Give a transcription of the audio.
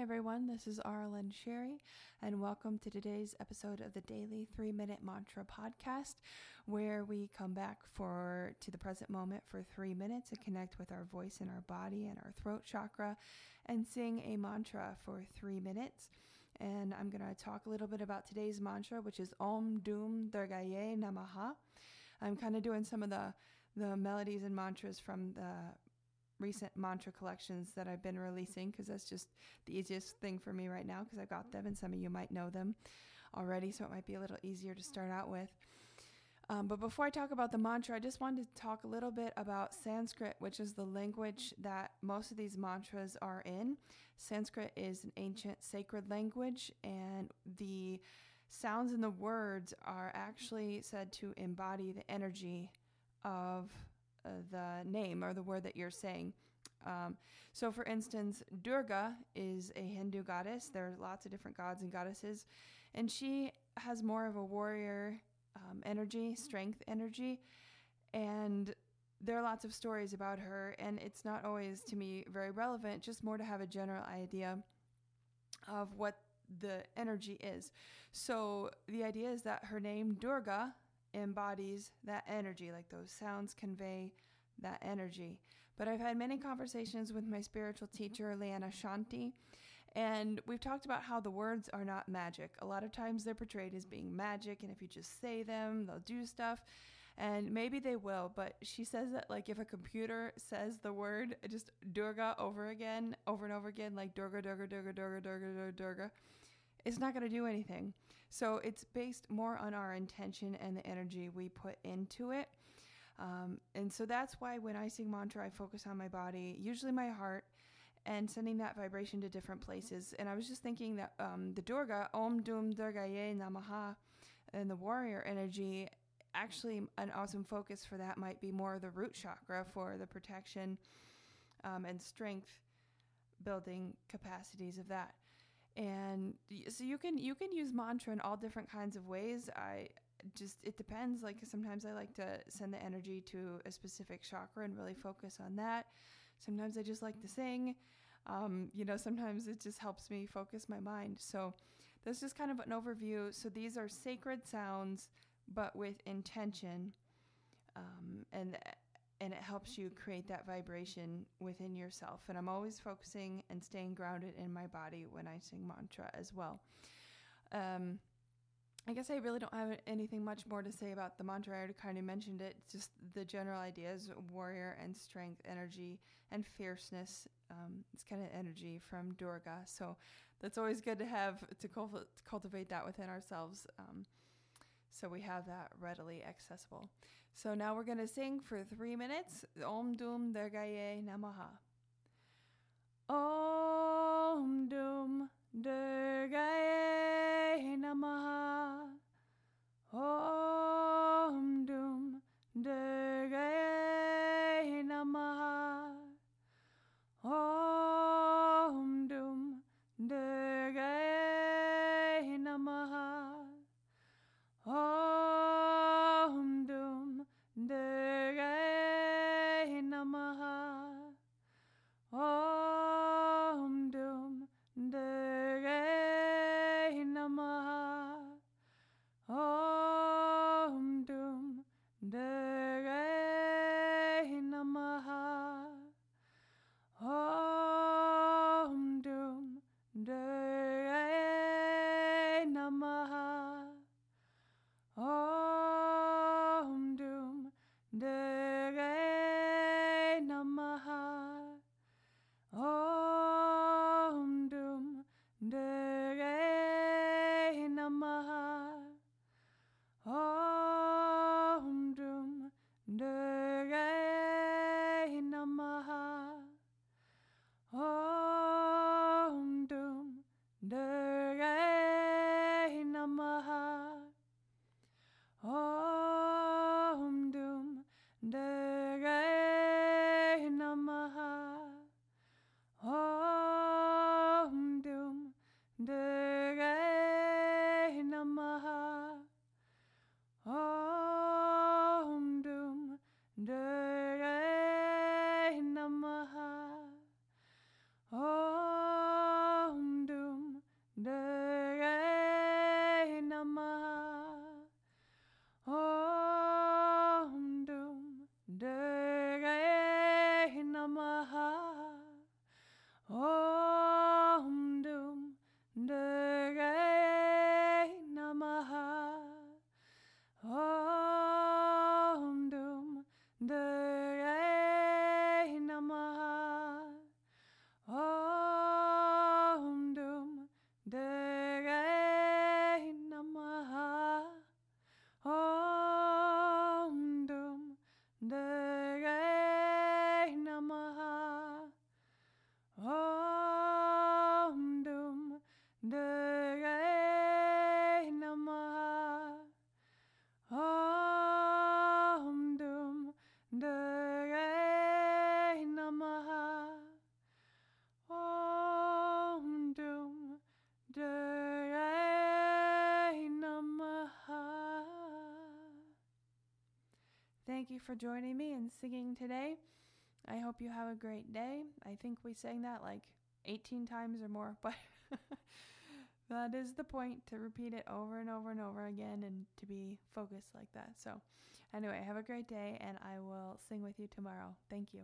Everyone. This is Aaralyn Shiri, and welcome to today's episode of the Daily Three Minute Mantra Podcast, where we come back for to the present moment for three minutes and connect with our voice and our body and our throat chakra, and sing a mantra for three minutes. And I'm going to talk a little bit about today's mantra, which is Om Dum Durgayei Namaha. I'm kind of doing some of the the melodies and mantras from the recent mantra collections that I've been releasing because that's just the easiest thing for me right now because I've got them and some of you might know them already, so it might be a little easier to start out with. Um, but before I talk about the mantra, I just wanted to talk a little bit about Sanskrit, which is the language that most of these mantras are in. Sanskrit is an ancient sacred language, and the sounds and the words are actually said to embody the energy of the name or the word that you're saying. Um, so, for instance, Durga is a Hindu goddess. There are lots of different gods and goddesses, and she has more of a warrior um, energy, strength energy, and there are lots of stories about her, and it's not always to me very relevant, just more to have a general idea of what the energy is. So, the idea is that her name, Durga, embodies that energy, like those sounds convey that energy. But I've had many conversations with my spiritual teacher, Leanna Shanti, and we've talked about how the words are not magic. A lot of times they're portrayed as being magic, and if you just say them, they'll do stuff. And maybe they will, but she says that, like, if a computer says the word just Durga over again, over and over again, like Durga, Durga, Durga, Durga, Durga, Durga, Durga, it's not going to do anything. So it's based more on our intention and the energy we put into it. Um, and so that's why when I sing mantra, I focus on my body, usually my heart, and sending that vibration to different places. And I was just thinking that um, the Durga, Om Dum Durgayei Namaha, and the warrior energy, actually, an awesome focus for that might be more of the root chakra for the protection um, and strength building capacities of that. And so you can you can use mantra in all different kinds of ways. I just it depends. Like sometimes i like to send the energy to a specific chakra and really focus on that. Sometimes i just like to sing. Um, you know sometimes it just helps me focus my mind. So that's just kind of an overview. So these are sacred sounds but with intention. Um, and and it helps you create that vibration within yourself and i'm always focusing and staying grounded in my body when i sing mantra as well um, I guess I really don't have anything much more to say about the mantra. I already kind of mentioned it. Just the general ideas warrior and strength, energy, and fierceness. Um, it's kind of energy from Durga. So that's always good to have to, cult- to cultivate that within ourselves. Um, so we have that readily accessible. So now we're going to sing for three minutes Om Dum Durgayei Namaha. the thank you for joining me and singing today. I hope you have a great day. I think we sang that like 18 times or more, but that is the point to repeat it over and over and over again and to be focused like that. So, anyway, have a great day and I will sing with you tomorrow. Thank you.